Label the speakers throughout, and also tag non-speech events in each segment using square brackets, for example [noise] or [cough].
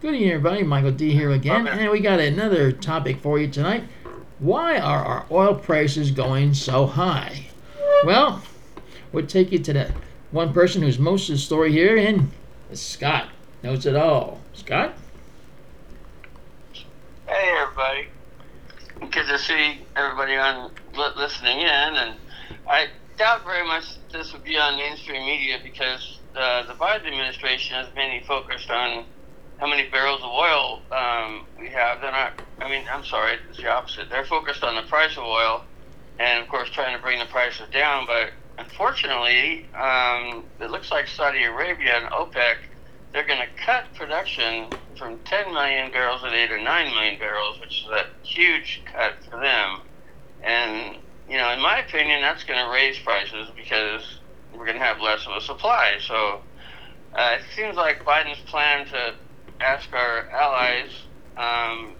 Speaker 1: Good evening, everybody. Michael D here again,
Speaker 2: Okay.
Speaker 1: and we got another topic for you tonight. Why are our oil prices going so high? Well, we'll take you to that one person who's most of the story here, and it's Scott. Knows it all. Scott?
Speaker 2: Hey, everybody. Good to see everybody on listening in, and I doubt very much this would be on mainstream media because uh, the Biden administration is mainly focused on how many barrels of oil um, we have. They're not. I mean, I'm sorry, it's the opposite. They're focused on the price of oil, and of course, trying to bring the prices down. But unfortunately, um, it looks like Saudi Arabia and OPEC they're going to cut production from 10 million barrels a day to 9 million barrels, which is a huge cut for them. And, you know, in my opinion, that's going to raise prices because we're going to have less of a supply. So uh, it seems like Biden's plan to ask our allies um,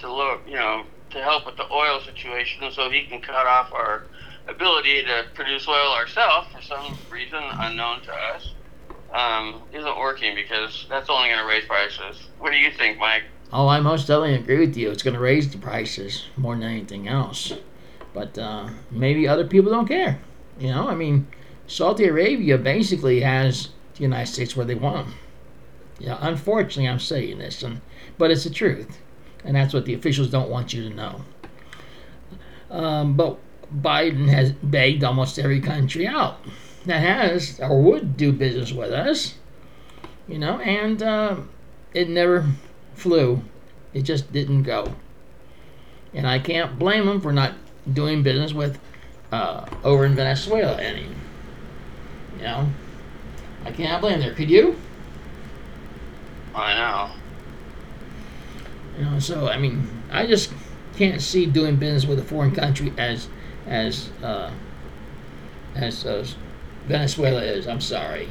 Speaker 2: to look, you know, to help with the oil situation so he can cut off our ability to produce oil ourselves for some reason unknown to us um, isn't working because that's only going to raise prices. What do you think, Mike?
Speaker 1: Oh, I most definitely agree with you. It's going to raise the prices more than anything else. But uh, maybe other people don't care. You know, I mean, Saudi Arabia basically has the United States where they want them. Yeah, unfortunately, I'm saying this, and, but it's the truth. And that's what the officials don't want you to know. Um, but Biden has begged almost every country out that has or would do business with us, you know, and uh, it never flew. It just didn't go. And I can't blame them for not doing business with uh, over in Venezuela any. You know, I can't blame them. Could you?
Speaker 2: I know.
Speaker 1: You know, so I mean, I just can't see doing business with a foreign country as as uh, as uh, Venezuela is. I'm sorry,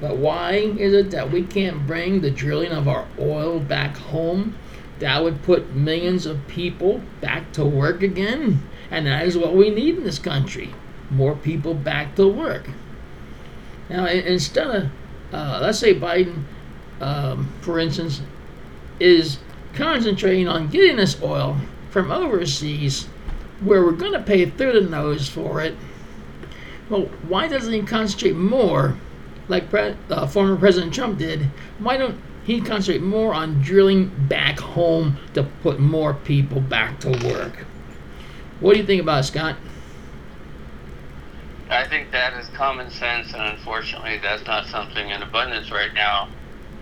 Speaker 1: but why is it that we can't bring the drilling of our oil back home? That would put millions of people back to work again, and that is what we need in this country: more people back to work. Now, instead of uh, let's say Biden, um, for instance, is concentrating on getting this oil from overseas where we're going to pay through the nose for it. Well, why doesn't he concentrate more, like pre- uh, former President Trump did? Why don't he concentrate more on drilling back home to put more people back to work? What do you think about it, Scott?
Speaker 2: I think that is common sense, and unfortunately, that's not something in abundance right now.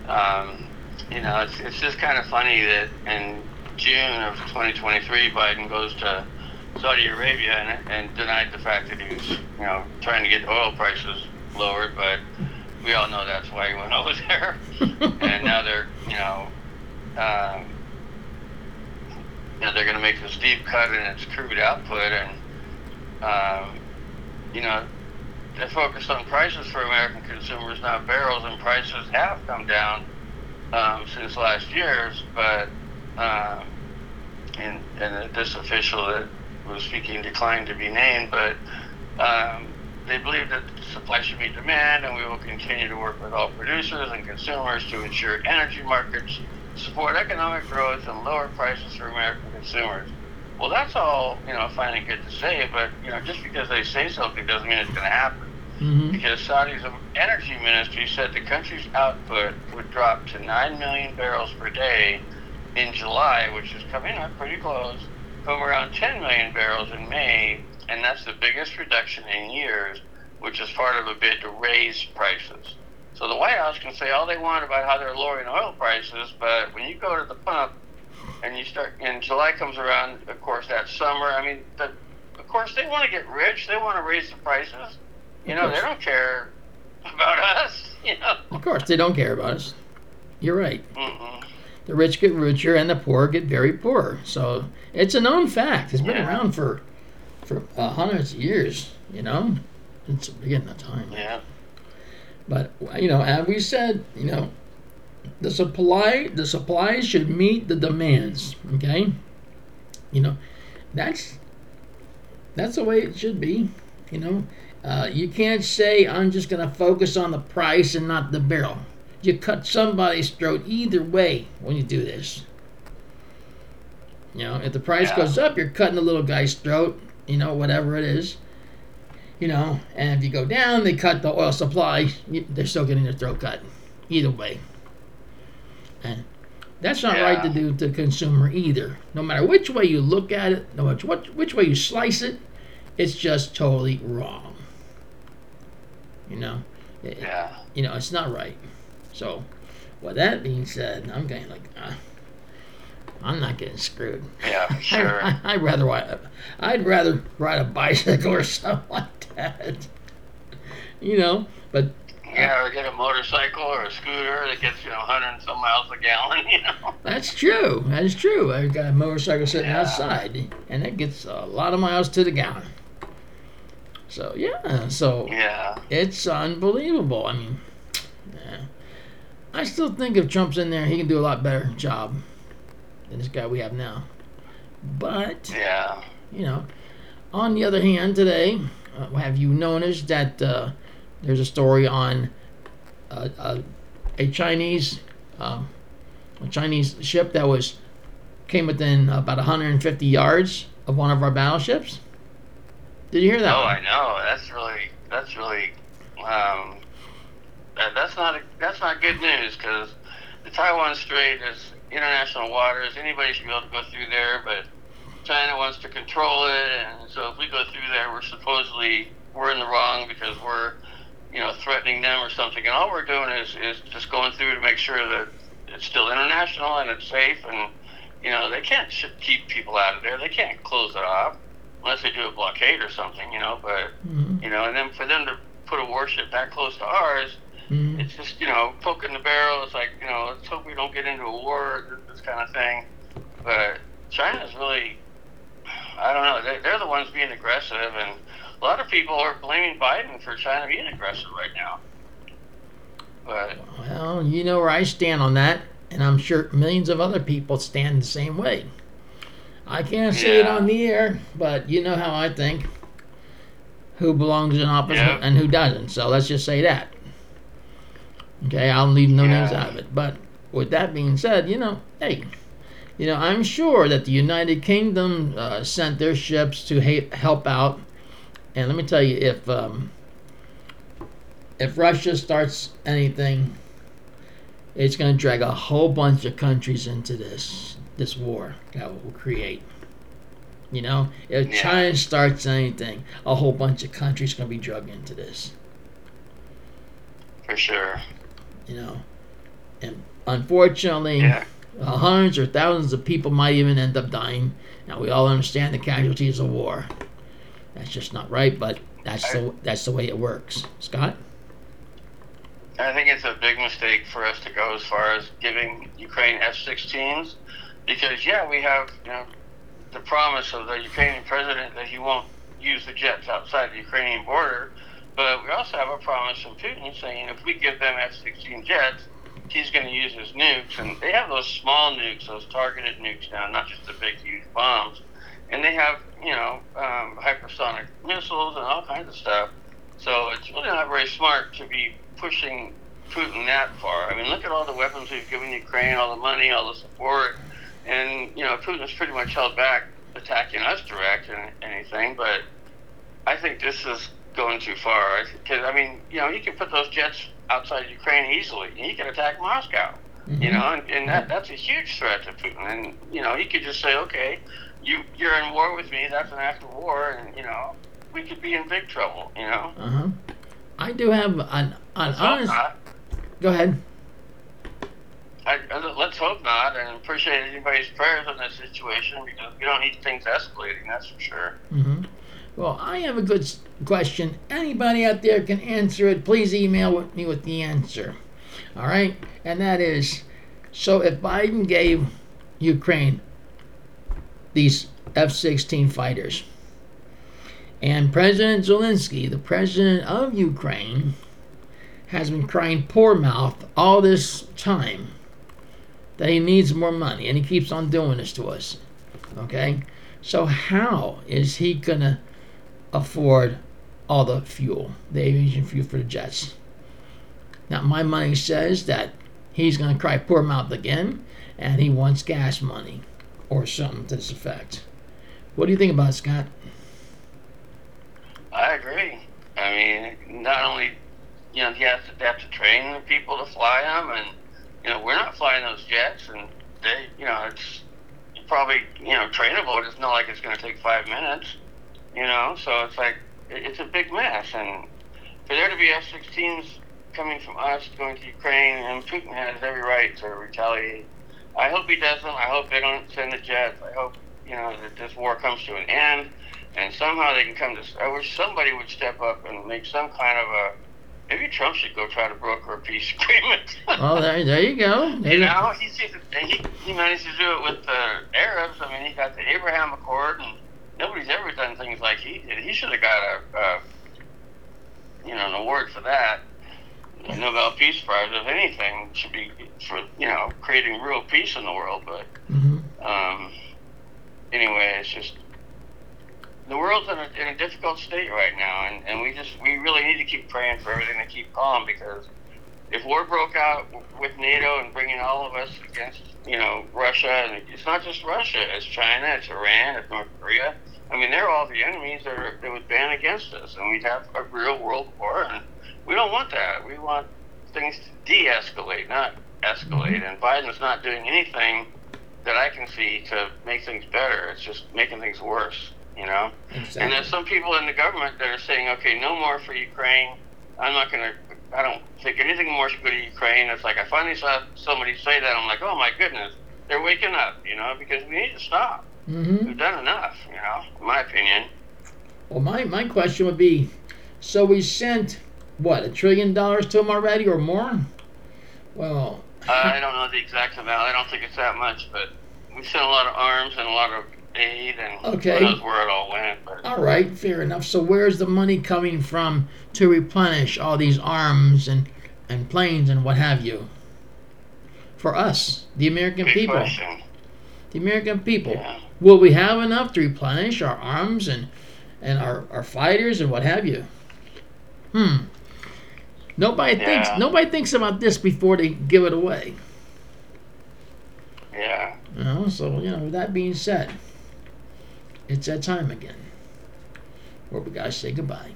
Speaker 2: Um, you know, it's, it's just kind of funny that in June of 2023, Biden goes to Saudi Arabia and, and denied the fact that he was, you know, trying to get oil prices lowered, but we all know that's why he went [laughs] over there. and now they're, you know, um, you they're going to make this deep cut in its crude output, and um, you know, they're focused on prices for American consumers, not barrels, and prices have come down um, since last year's. But um, and and this official that was speaking declined to be named, but um, they believe that supply should meet demand, and we will continue to work with all producers and consumers to ensure energy markets support economic growth and lower prices for American consumers. Well, that's all you know, fine and good to say, but you know, just because they say something doesn't mean it's going to happen.
Speaker 1: Hmm
Speaker 2: Because Saudi's energy ministry said the country's output would drop to 9 million barrels per day in July, which is coming up pretty close, from around 10 million barrels in May, and that's the biggest reduction in years, which is part of a bid to raise prices. So the White House can say all they want about how they're lowering oil prices, but when you go to the pump and you start, and July comes around, of course, that summer, I mean, the, of course, they want to get rich. They want to raise the prices. You know, they don't care about us. [laughs] You know.
Speaker 1: Of course, they don't care about us. You're right.
Speaker 2: Mm-mm.
Speaker 1: The rich get richer and the poor get very poor. So it's a known fact. It's been
Speaker 2: Yeah.
Speaker 1: around for for uh, hundreds of years. You know, it's the beginning of time.
Speaker 2: Yeah.
Speaker 1: But you know, as we said, you know, the supply the supply should meet the demands. Okay, you know, that's that's the way it should be. You know, uh, you can't say I'm just going to focus on the price and not the barrel. you cut somebody's throat either way when you do this. You know, if the price
Speaker 2: Yeah.
Speaker 1: goes up, you're cutting the little guy's throat. You know, whatever it is. You know, and if you go down, they cut the oil supply. They're still getting their throat cut, either way. And that's not right to do to the consumer either. No matter which way you look at it, no matter what which way you slice it, it's just totally wrong. You know, It-
Speaker 2: Yeah.
Speaker 1: you know it's not right. So, with that being said, I'm getting like, uh, I'm not getting screwed.
Speaker 2: Yeah, [laughs] sure.
Speaker 1: I, would rather ride. I'd rather ride a bicycle or [laughs] something like that. You know, but
Speaker 2: Yeah, or get a motorcycle or a scooter that gets, you know, 100 and some miles a gallon, [laughs] you know?
Speaker 1: that's true. That is true. I've got a motorcycle sitting
Speaker 2: Yeah.
Speaker 1: outside, and it gets a lot of miles to the gallon. So yeah, so
Speaker 2: Yeah.
Speaker 1: it's unbelievable. I mean, yeah. I still think if Trump's in there, he can do a lot better job than this guy we have now. But
Speaker 2: Yeah.
Speaker 1: you know, on the other hand, today, uh, have you noticed that uh, there's a story on uh, uh, a Chinese um, a Chinese ship that was came within about 150 yards of one of our battleships? Did you hear that?
Speaker 2: Oh,
Speaker 1: one?
Speaker 2: I know. That's really, that's really, um, that, that's not, a, that's not good news because the Taiwan Strait is international waters. Anybody should be able to go through there, but China wants to control it, and so if we go through there, we're supposedly we're in the wrong because we're, you know, threatening them or something. And all we're doing is is just going through to make sure that it's still international and it's safe, and you know, they can't sh- keep people out of there. They can't close it off unless they do a blockade or something, you know. But
Speaker 1: Mhm,
Speaker 2: you know, and then for them to put a warship that close to ours,
Speaker 1: mhm.
Speaker 2: it's just you know poking the barrel. It's like you know, let's hope we don't get into a war, this kind of thing. But China's really, I don't know. They, they're the ones being aggressive, and a lot of people are blaming Biden for China being aggressive right now. But
Speaker 1: Well, you know where I stand on that, and I'm sure millions of other people stand the same way. I can't say it on the air, but you know how I think. Who belongs in office
Speaker 2: Yeah.
Speaker 1: and who doesn't. So let's just say that. Okay, I'll leave no names out of it. But with that being said, you know, hey, you know, I'm sure that the United Kingdom uh, sent their ships to ha- help out. And let me tell you, if um, if Russia starts anything, it's going to drag a whole bunch of countries into this this war that will create. You know, if
Speaker 2: Yeah.
Speaker 1: China starts anything, a whole bunch of countries going to be dragged into this.
Speaker 2: for sure,
Speaker 1: You know, and unfortunately,
Speaker 2: yeah,
Speaker 1: hundreds or thousands of people might even end up dying. Now we all understand the casualties of war. That's just not right, but that's the that's the way it works. Scott.
Speaker 2: I think it's a big mistake for us to go as far as giving Ukraine F-16s, because yeah, we have you know the promise of the Ukrainian president that he won't use the jets outside the Ukrainian border, but we also have a promise from Putin saying if we give them F-16 jets, he's going to use his nukes, and they have those small nukes, those targeted nukes now, not just the big huge bombs, and they have you know um, hypersonic missiles and all kinds of stuff. So it's really not very smart to be pushing Putin that far. I mean, look at all the weapons we've given Ukraine, all the money, all the support, and you know Putin's pretty much held back attacking us direct and anything. But I think this is going too far. Because I mean, you know, you can put those jets outside Ukraine easily, and you can attack Moscow. You know, and, and that that's a huge threat to Putin. And you know, he could just say, okay, you you're in war with me. That's an act of war, and you know, we could be in big trouble. You know.
Speaker 1: Uh huh. I do have an an honest.
Speaker 2: not.
Speaker 1: Go ahead.
Speaker 2: I, let's hope not, and appreciate anybody's prayers on this situation because we don't need things escalating. That's for sure.
Speaker 1: hmm Well, I have a good question. Anybody out there can answer it. Please email me with the answer. All right, and that is, so if Biden gave Ukraine these F-16 fighters, and President Zelensky, the president of Ukraine, has been crying poor mouth all this time that he needs more money, and he keeps on doing this to us. Okay. So how is he gonna afford all the fuel, the aviation fuel for the jets? Now, my money says that he's going to cry poor mouth again, and he wants gas money or something to this effect. What do you think about it, Scott?
Speaker 2: I agree. I mean, not only you know he has to, have to train the people to fly him, and you know we're not flying those jets, and they you know it's probably you know trainable. It's not like it's going to take five minutes, you know. So it's like it's a big mess, and for there to be F-16s coming from us going to Ukraine, and Putin has every right to retaliate. I hope he doesn't. I hope they don't send the jets. I hope you know that this war comes to an end, and somehow they can come to. I wish somebody would step up and make some kind of a. Maybe Trump should go try to broker a peace [laughs] agreement.
Speaker 1: Oh, there, there you go.
Speaker 2: You know, he, he, he managed to do it with the Arabs. I mean, he got the Abraham Accord, and nobody's ever done things like he did. He should have got a, a, you know, an award for that. The Nobel Peace Prize, if anything, should be for you know creating real peace in the world. But
Speaker 1: hmm
Speaker 2: um, anyway, it's just the world's in a, in a difficult state right now, and, and we just we really need to keep praying for everything to keep calm because if war broke out with NATO and bringing all of us against you know Russia, and it's not just Russia, it's China, it's Iran, it's North Korea. I mean, they're all the enemies that, are, that would ban against us, and we'd have a real world war, and we don't want that. We want things to de-escalate, not escalate. Mm-hmm. And Biden's not doing anything that I can see to make things better. It's just making things worse, you know. And there's some people in the government that are saying, okay, no more for Ukraine. I'm not going to, I don't think anything more should go to Ukraine. It's like I finally saw somebody say that. I'm like, oh my goodness, they're waking up, you know, because we need to stop.
Speaker 1: hmm
Speaker 2: We've done enough, you know, in my opinion.
Speaker 1: Well, my, my question would be so we sent, what, a trillion dollars to them already or more? Well,
Speaker 2: Uh, I don't know the exact amount. I don't think it's that much, but we sent a lot of arms and a lot of aid, and
Speaker 1: Okay.
Speaker 2: who knows where it all went. But
Speaker 1: all right, fair enough. So where's the money coming from to replenish all these arms and, and planes and what have you? For us, the American
Speaker 2: big
Speaker 1: people.
Speaker 2: question.
Speaker 1: The American people.
Speaker 2: Yeah.
Speaker 1: Will we have enough to replenish our arms and and our, our fighters and what have you? Hmm. Nobody thinks nobody thinks about this before they give it away.
Speaker 2: Yeah.
Speaker 1: You know, so you know, with that being said, it's that time again. Where we gotta say goodbye.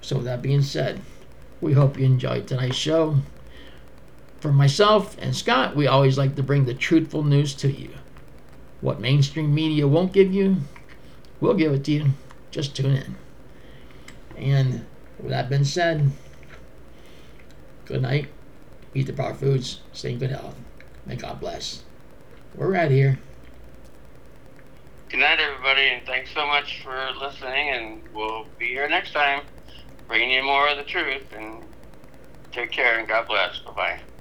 Speaker 1: So with that being said, we hope you enjoyed tonight's show. For myself and Scott, we always like to bring the truthful news to you. What mainstream media won't give you, we'll give it to you. Just tune in. And with that being said, good night. Eat the proper foods. Stay in good health. May God bless. We're out here.
Speaker 2: Good night, everybody, and thanks so much for listening. And we'll be here next time, bringing you more of the truth. And take care, and God bless. Bye bye.